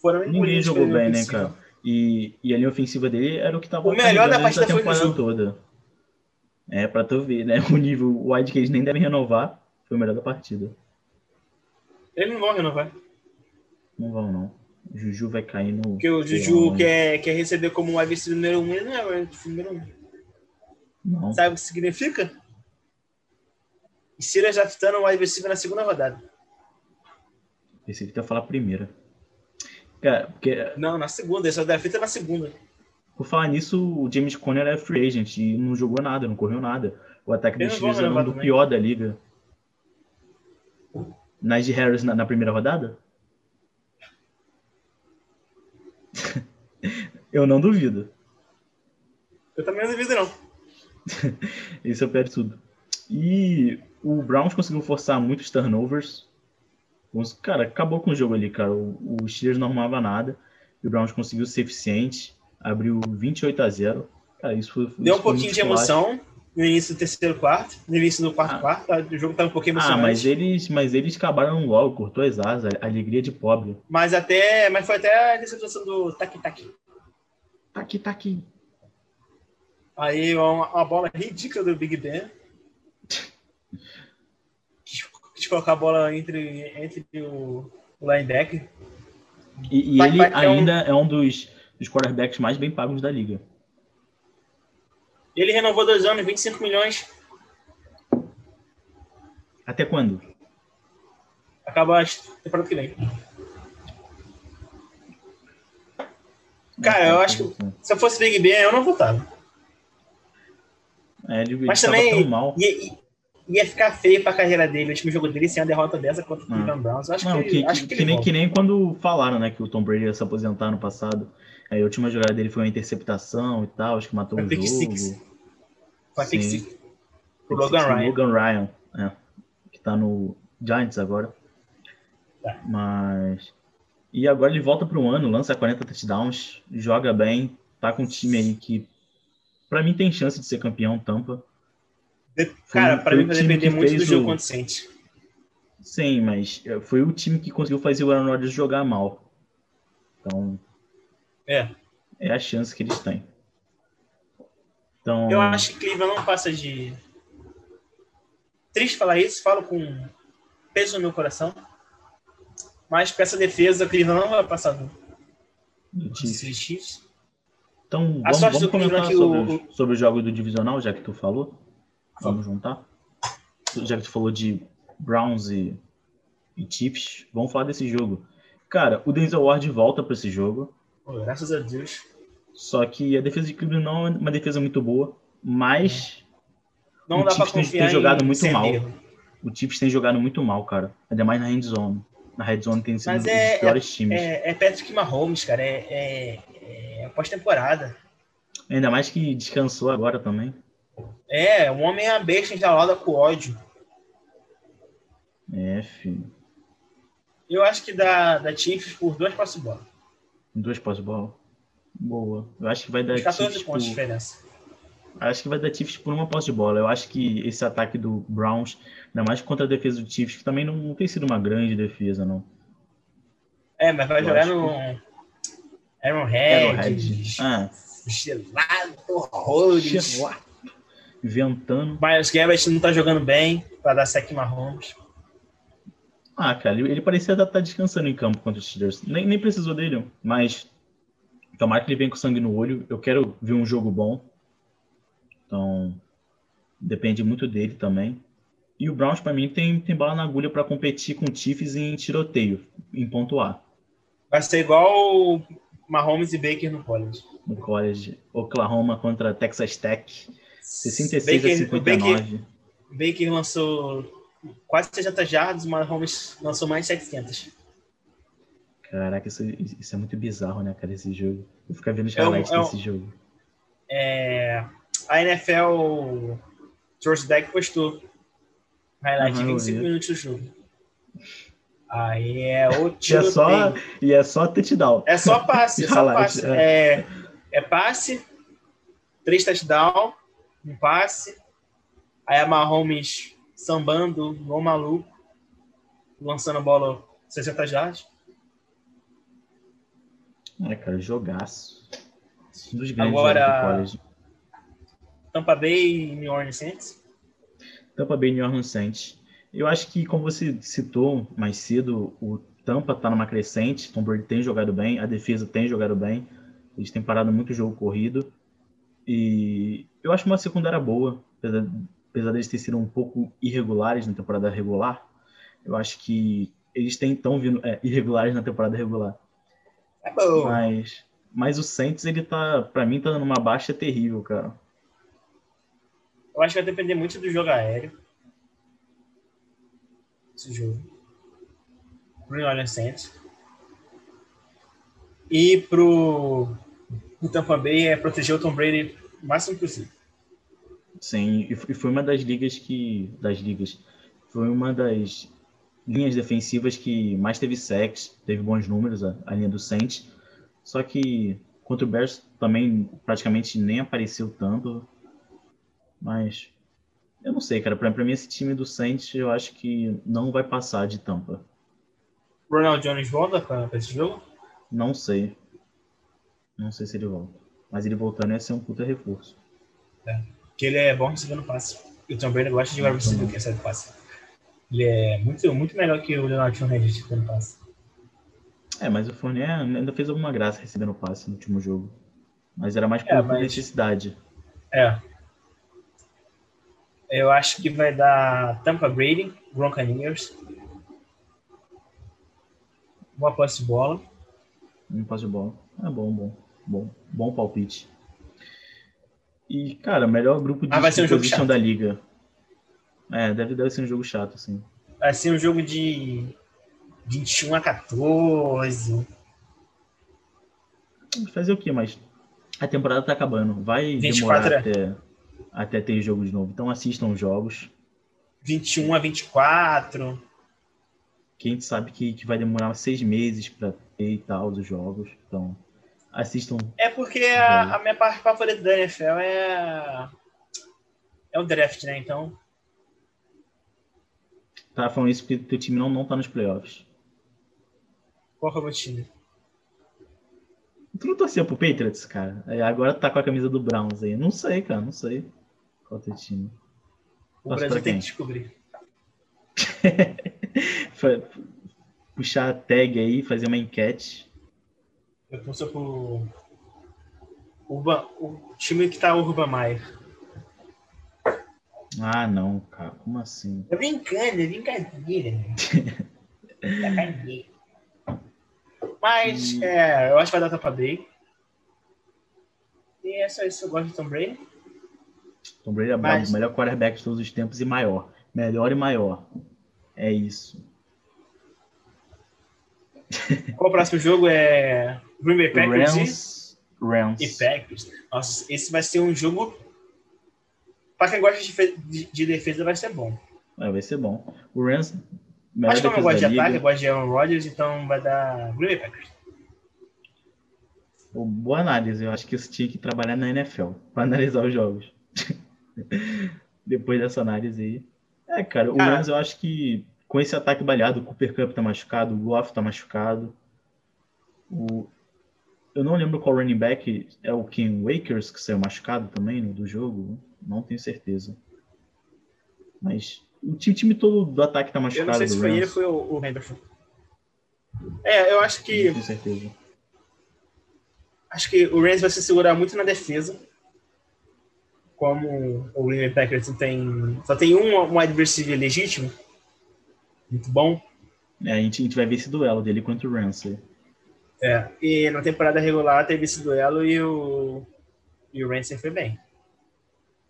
Foram Ninguém jogou bem, né, cara? E, e a linha ofensiva dele era o que tava O melhor da partida foi jogo. toda. É, pra tu ver, né? *laughs* O nível, o wide que eles nem devem renovar foi o melhor da partida. Ele não vão renovar. Não vão, não. O Juju vai cair no. Porque o Juju aonde. quer, quer receber como wide receiver número um, ele não é o receiver número um. Não. Sabe o que significa? Steelers draftando o wide na segunda rodada. Pensei que ia falar primeira. Cara, porque, Não, na segunda. Esse drafta na segunda. por falar nisso, o James Conner é free agent e não jogou nada, não correu nada. O ataque do Eles não vão Steelers era um do também. pior da liga. Najee Harris na, na primeira rodada? *laughs* Eu não duvido. Eu também não duvido, não. *laughs* Esse é o pior de tudo. E o Browns conseguiu forçar muitos turnovers. Cara, acabou com o jogo ali, cara. O, o Steelers não arrumava nada. E o Browns conseguiu ser eficiente. Abriu 28 a 0. Cara, isso foi. Deu isso um pouquinho de emoção no início do terceiro quarto. No início do quarto Ah. quarto. tá? O jogo tava um pouquinho Ah, emocionante. mas eles, mas eles acabaram logo, cortou as asas, a alegria de pobre. Mas até. Mas foi até a interceptação do Taki Taki. Tá aqui, tá aqui. Aí uma, uma bola ridícula do Big Ben. *laughs* De colocar a bola entre, entre o, o linebacker. E, e ele ter um- ainda é um dos, dos quarterbacks mais bem pagos da liga. Ele renovou dois anos, 25 milhões. Até quando? Acaba a temporada que vem. Cara, eu acho que se eu fosse Big Ben, eu não votava. É, ele, Mas ele também mal. ia, ia ficar feio pra carreira dele, o último jogo dele sem a derrota dessa contra o Ah. Cleveland Browns. Acho Não, que, que, acho que, que, que ele nem, volta. que nem quando falaram, né, que o Tom Brady ia se aposentar no passado. Aí a última jogada dele foi uma interceptação e tal, acho que matou Foi o pick jogo. six. Sim. se... Pro Logan Ryan. Logan Ryan, é, que tá no Giants agora. Tá. Mas. E agora ele volta pro ano, lança 40 touchdowns, joga bem, tá com um time aí que, pra mim, tem chance de ser campeão, Tampa. Cara, Foi- pra foi mim vai depender muito do jogo o- contra o Saints. Sim, mas é, foi o time que conseguiu fazer o Aaron Rodgers jogar mal. Então, É. é a chance que eles têm. Então, Eu acho que Cleveland não passa de. Triste falar isso, falo com peso no meu coração. Mas com essa defesa, Cleveland não vai passar do do Chiefs. Então, vamos, vamos comentar é sobre, o- o, sobre o jogo do divisional, já que tu falou. Vamos juntar. Já que tu falou de Browns e, e Chiefs. Vamos falar desse jogo. Cara, o Denzel Ward volta para esse jogo. Graças a Deus. Só que a defesa de Cleveland não é uma defesa muito boa, mas não o dá Chiefs tem, tem jogado muito mal. Sendeiro. O Chiefs tem jogado muito mal, cara. Ainda mais na red zone. Na red zone tem sido Mas um é- dos piores times. É, é Patrick Mahomes, cara. É, é, é pós-temporada. Ainda mais que descansou agora também. É, o homem é a besta entalada com ódio. É, filho. Eu acho que dá, dá Chiefs por duas passos bola. Duas pós-bola. Boa. Eu acho que vai dar Uns 14 Chiefs pontos de por... diferença. Acho que vai dar Chiefs por uma posse de bola. Eu acho que esse ataque do Browns, ainda mais contra a defesa do Chiefs, que também não, não tem sido uma grande defesa, não. É, mas vai Eu jogar no Arrowhead, Arrowhead. Ah, gelado, horrores. gelado. Ventando. Miles Garrett não tá jogando bem para dar sec Mahomes. Ah, cara, ele, ele parecia estar descansando em campo contra os Steelers. Nem, nem precisou dele, mas tomara que ele venha com sangue no olho. Eu quero ver um jogo bom. Então, depende muito dele também. E o Browns, para mim, tem, tem bala na agulha para competir com o Chiefs em tiroteio, em pontuar. Vai ser igual o Mahomes e Baker no college. No college, Oklahoma contra Texas Tech, 66 Baker, a 59. Baker lançou quase 600 jardas, o Mahomes lançou mais de 700. Caraca, isso, isso é muito bizarro, né, cara, esse jogo. Eu ficar vendo os É um- highlights é um- desse jogo. É, a NFL George Deck postou highlight Aham, de eu 25 vi. minutos do jogo. Aí é o *laughs* E é tiro só, e é só touchdown. É só passe, *laughs* é só passe. É, é passe, três touchdown, um passe. Aí a Mahomes sambando, igual maluco, lançando a bola 60 jardas. É, cara, jogaço. Um dos grandes Agora-. Tampa Bay e New Orleans Saints. Tampa Bay New Orleans Saints. Eu acho que, como você citou mais cedo, o Tampa tá numa crescente, Tom Brady tem jogado bem, a defesa tem jogado bem, eles têm parado muito jogo corrido, e eu acho uma secundária boa, apesar, deles terem sido um pouco irregulares na temporada regular, eu acho que eles têm tão vindo é, irregulares na temporada regular, É bom. mas, mas o Saints, ele tá, pra mim, tá numa baixa terrível, cara. Eu acho que vai depender muito do jogo aéreo. Esse jogo. Pro New Orleans Saints. E pro, pro Tampa Bay é proteger o Tom Brady o máximo possível. Sim, e foi uma das ligas que. Das ligas. Foi uma das linhas defensivas que mais teve sacks, teve bons números, a, a linha do Saints. Só que contra o Bears também praticamente nem apareceu tanto. Mas eu não sei, cara. Pra, pra mim, esse time do Saints eu acho que não vai passar de tampa. Ronald Jones volta pra, esse jogo? Não sei. Não sei se ele volta. Mas ele voltando ia ser um puta reforço. Que ele é bom recebendo passe. E o Tom Brady gosta de jogar receiver que recebe passe. Ele é muito, muito melhor que o Leonard Fournette recebendo passe. É, mas o Fournier ainda fez alguma graça recebendo passe no último jogo. Mas era mais por, É, por mas- necessidade. É. Eu acho que vai dar Tampa Brady, Broncos. Boa posse de bola. Um passe de bola. É bom, bom. Bom, bom palpite. E, cara, melhor grupo de Ah, vai ser um jogo chato. da liga. É, deve, deve ser um jogo chato, assim. Vai ser um jogo de 21 a 14. Fazer o quê? Mas a temporada tá acabando. Vai 24 demorar até, até ter jogo de novo. Então assistam os jogos. 21 a 24. Que a gente sabe que, que vai demorar seis meses pra ter e tal os jogos. Então, assistam. É porque a, a minha parte favorita da NFL é, é o draft, né? Então, Tá falando isso porque teu time não, não tá nos playoffs. qual que é o meu time? Tu não torcia pro Patriots, cara? Aí Agora tá com a camisa do Browns aí. Não sei, cara, não sei. Qual é o teu time? O Torce Brasil tem que descobrir. *laughs* Puxar a tag aí, fazer uma enquete. Eu torço pro Urban, o time que tá Urban Meyer. Ah, não, cara. Como assim? É brincando, é brincadeira. né? *laughs* Mas, é, eu acho que vai dar Tampa Bay. E é só isso. Eu gosto de Tom Brady. Tom Brady é Mas- o melhor quarterback de todos os tempos e maior. Melhor e maior. É isso. Qual o próximo jogo? É Green Bay Packers Rams. Rams. e, e Packers. Nossa, esse vai ser um jogo... Pra quem gosta de, de- de defesa, vai ser bom. É, vai ser bom. O Rams. Mas como eu gosto de ataque, eu gosto de Aaron Rodgers, então vai dar Green Bay Packers. Pô, Boa análise. Eu acho que isso tinha que trabalhar na NFL para analisar os jogos. *laughs* Depois dessa análise aí. É, cara, o. Rams eu acho que com esse ataque baleado, o Cooper Cup tá machucado, o Goff tá machucado. O... Eu não lembro qual running back é o Ken Wakers que saiu machucado também no, do jogo. Não tenho certeza. Mas o ti- time todo do ataque tá Eu machucado. não sei se foi ele foi o, o Henderson. É, eu acho que tenho certeza. acho que o Rams vai se segurar muito na defesa. Como o Green Bay Packers tem, só tem um, um wide receiver legítimo, muito bom. É, a, gente, a gente vai ver esse duelo dele contra o Rams. É, e na temporada regular teve esse duelo e o, e o Ramsey foi bem.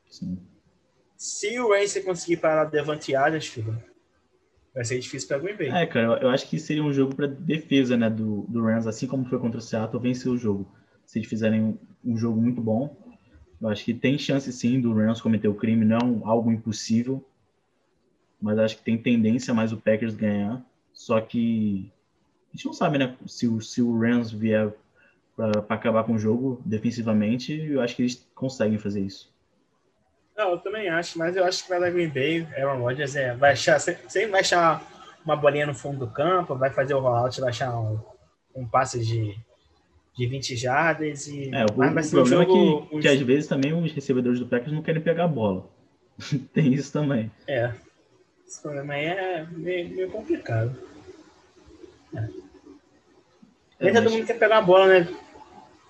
Sim. Se o Ramsey conseguir parar Devante Adams, filho, vai ser difícil para Green Bay. É, cara, eu, acho que seria um jogo para defesa, né, do, do Rams, assim como foi contra o Seattle, vencer o jogo. Se eles fizerem um, um jogo muito bom, eu acho que tem chance sim do Rams cometer o crime, não é algo impossível, mas acho que tem tendência mais o Packers ganhar. Só que a gente não sabe, né, se o, se o Rams vier para acabar com o jogo defensivamente, eu acho que eles conseguem fazer isso. Não, eu também acho, mas eu acho que vai dar Green Bay. Aaron Rodgers é, vai achar, sempre sempre vai achar uma bolinha no fundo do campo, vai fazer o rollout, vai achar um, um passe de, de 20 jardas e É, o, mas o ser um problema jogo, é que, que às vezes também os recebedores do Packers não querem pegar a bola. *laughs* tem isso também. É. Esse problema aí é meio, meio complicado. É, Nem todo mas- mundo quer pegar a bola, né?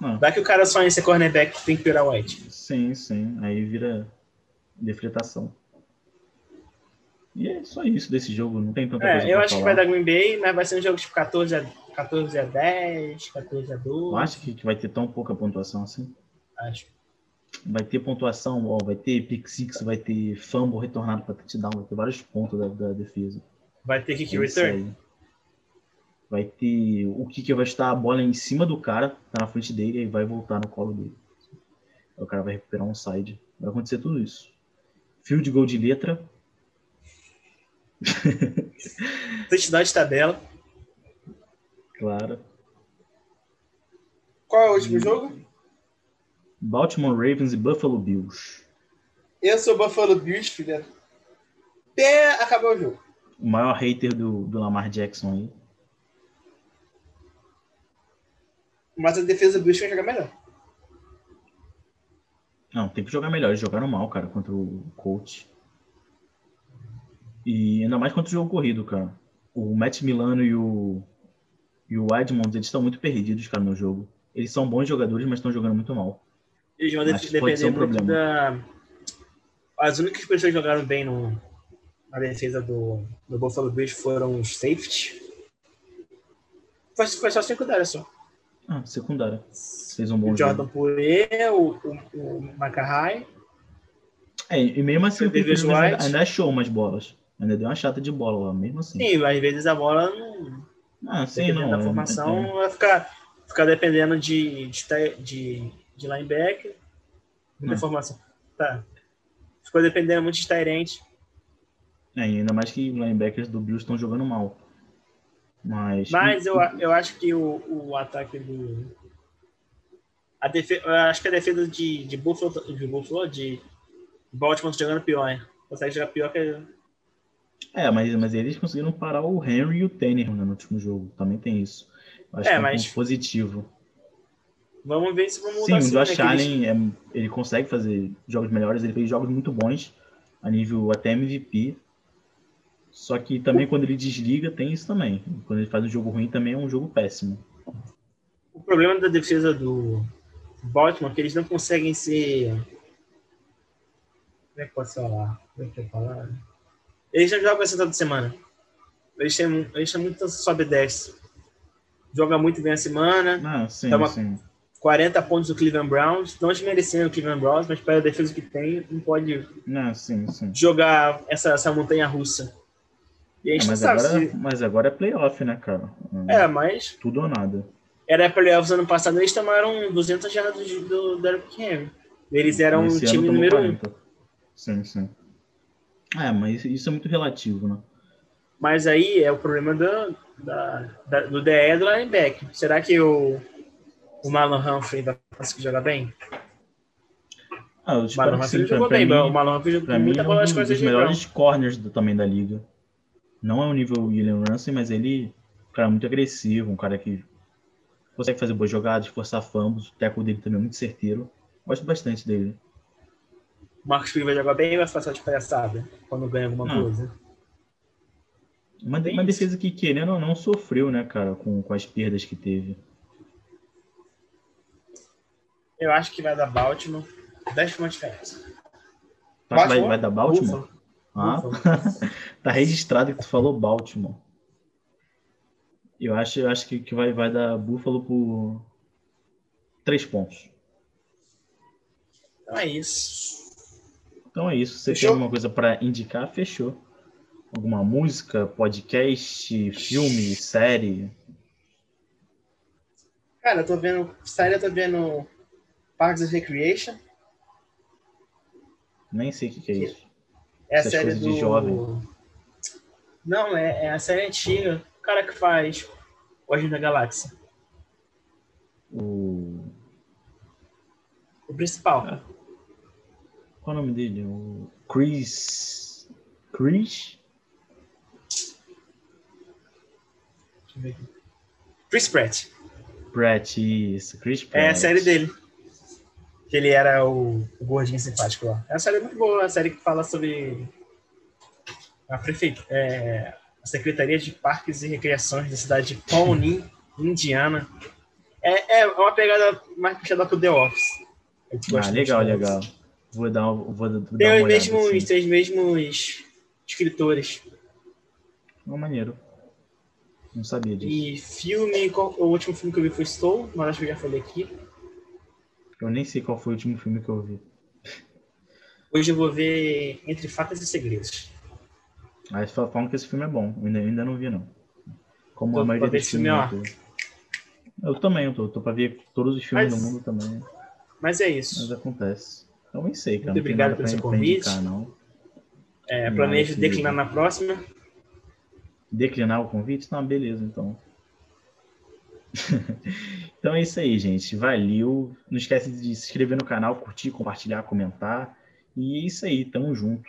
Não. Vai que o cara em ser cornerback tem que virar white. Sim, sim. Aí vira defletação. E é só isso desse jogo, não tem tanta coisa É, eu pra acho que falar. vai dar Green Bay, mas vai ser um jogo tipo 14 a, 14 a 10, 14 a 12. Tu acha que, que vai ter tão pouca pontuação assim? Acho. Vai ter pontuação, ó, vai ter pick six, vai ter fumble retornado para touchdown, vai ter vários pontos da, da defesa. Vai ter kick É return? Vai ter o que vai estar a bola em cima do cara, tá na frente dele e vai voltar no colo dele. Aí o cara vai recuperar um side. Vai acontecer tudo isso. Field goal de letra, *laughs* Touchdown de tabela. claro. Qual é o último jogo? Baltimore Ravens e Buffalo Bills. Eu sou Buffalo Bills, filha. Até acabar o jogo. O maior hater do, do Lamar Jackson aí. Mas a defesa do Bills vai jogar melhor. Não, tem que jogar melhor. Eles jogaram mal, cara, contra o coach. E ainda mais contra o jogo corrido, cara. O Matt Milano e o, e o Edmonds, eles estão muito perdidos, cara, no jogo. Eles são bons jogadores, mas estão jogando muito mal. Eles vão depender um muito problema. da. As únicas pessoas que jogaram bem no, na defesa do, do Buffalo Bills foram os safety. Foi, foi só secundária só. Ah, secundária. Fez um bom O Jordan jogo. Poirier, o, o, o Macarrai. É, e mesmo assim o Davis White. ainda achou umas bolas. Ainda deu uma chata de bola lá, mesmo assim. Sim, às vezes a bola não. Ah, sim, dependendo não. da é- formação, é- vai ficar, ficar dependendo de, de, de, de linebacker, muita Hum. formação. Tá. Ficou dependendo muito de Tyrant. é, ainda mais que linebackers do Bills estão jogando mal. Mas. Mas eu, eu acho que o, o ataque do. A defe, eu acho que a defesa de, de Buffalo, de Buffalo, de Baltimore tá jogando pior, hein? Consegue jogar pior que. É, mas, mas eles conseguiram parar o Henry e o Tanner né, no último jogo. Também tem isso. Eu acho É, que é um mas- ponto positivo. Vamos ver se vamos Sim, mudar o assim, Josh né, Allen, é- ele consegue fazer jogos melhores. Ele fez jogos muito bons, a nível até MVP. Só que também quando ele desliga, tem isso também. Quando ele faz um jogo ruim, também é um jogo péssimo. O problema da defesa do Baltimore é que eles não conseguem ser. Como é que posso falar? Como é que eu falar? Eles não jogam essa toda semana. Eles têm, eles têm muito sobe e desce. Joga muito bem a semana. Ah, sim, Toma sim. 40 pontos do Cleveland Browns. Não desmerecendo o Cleveland Browns, mas para a defesa que tem, não pode Ah, sim, sim. jogar essa, essa montanha russa. E a É, gente não mas, sabe agora, se. mas agora é playoff, né, cara? É, mas Tudo ou nada. era playoffs ano passado, eles tomaram 200 jardas do, do Derrick Henry. Eles eram o time número um. 40. Sim, sim. É, mas isso é muito relativo, né? Mas aí é o problema do, da, da- do DE do linebacker. Será que o, o Marlon Humphrey vai conseguir jogar bem? Ah, eu Marlon que Humphrey jogou bem, mim, o Marlon Humphrey jogou muita é um bola nas dos, coisas melhores corners do, também da liga. Não é o nível William Ramsey, mas ele é um cara muito agressivo, um cara que consegue fazer boas jogadas, forçar fumbles. O tackle dele também é muito certeiro. Gosto bastante dele. O Marcos Filho vai jogar bem e vai passar de palhaçada quando ganha alguma Não. coisa. Uma, de- uma defesa que, querendo ou não, sofreu, né, cara, com, com as perdas que teve. Eu acho que vai dar Baltimore 10 pontos diferença. Vai, vai dar Baltimore? Buffalo. Ah, *laughs* tá registrado que tu falou Baltimore. Eu acho, eu acho que, que vai, vai dar Buffalo por três pontos. Então é isso. Então é isso. Você Fechou? tem alguma coisa pra indicar? Fechou. Alguma música, podcast, filme, série? Cara, eu tô vendo. Série, eu tô vendo Parks and Recreation. Nem sei o que, que é isso. É a Essas série do. de jovem. Não, é, é a série antiga. O cara que faz o Agente da Galáxia. O... O principal. Ah. Qual é o nome dele? O Chris. Chris? Chris Pratt. Pratt, isso. Chris Pratt. É a série dele. Que ele era o, o gordinho simpático lá. É uma série muito boa, é uma série que fala sobre a prefeitura, é, a Secretaria de Parques e Recreações da cidade de Pawnee, Indiana. É, é uma pegada mais puxada pro The Office. Ah, legal, legal. Vou dar, vou, dar Tem uma os olhada. mesmos, assim. tem os mesmos escritores. Uma maneiro. Não sabia disso. E filme, qual- o último filme que eu vi foi Soul, mas acho que eu já falei aqui. Eu nem sei qual foi o último filme que eu vi. Hoje eu vou ver Entre Fatas e Segredos. Mas só falam que esse filme é bom. Eu ainda, eu ainda não vi, não. Como Tô a maioria dos esse filme, filmes. Eu, também, eu tô, tô pra ver todos os filmes Mas- do mundo também. Mas é Mas isso. acontece. Eu nem sei, cara. Muito obrigado pelo seu convite. indicar, não. É, planejo declinar na próxima. Declinar o convite? Não, beleza, então. *laughs* então é isso aí, gente. Valeu. Não esquece de se inscrever no canal, curtir, compartilhar, comentar. E é isso aí, tamo junto.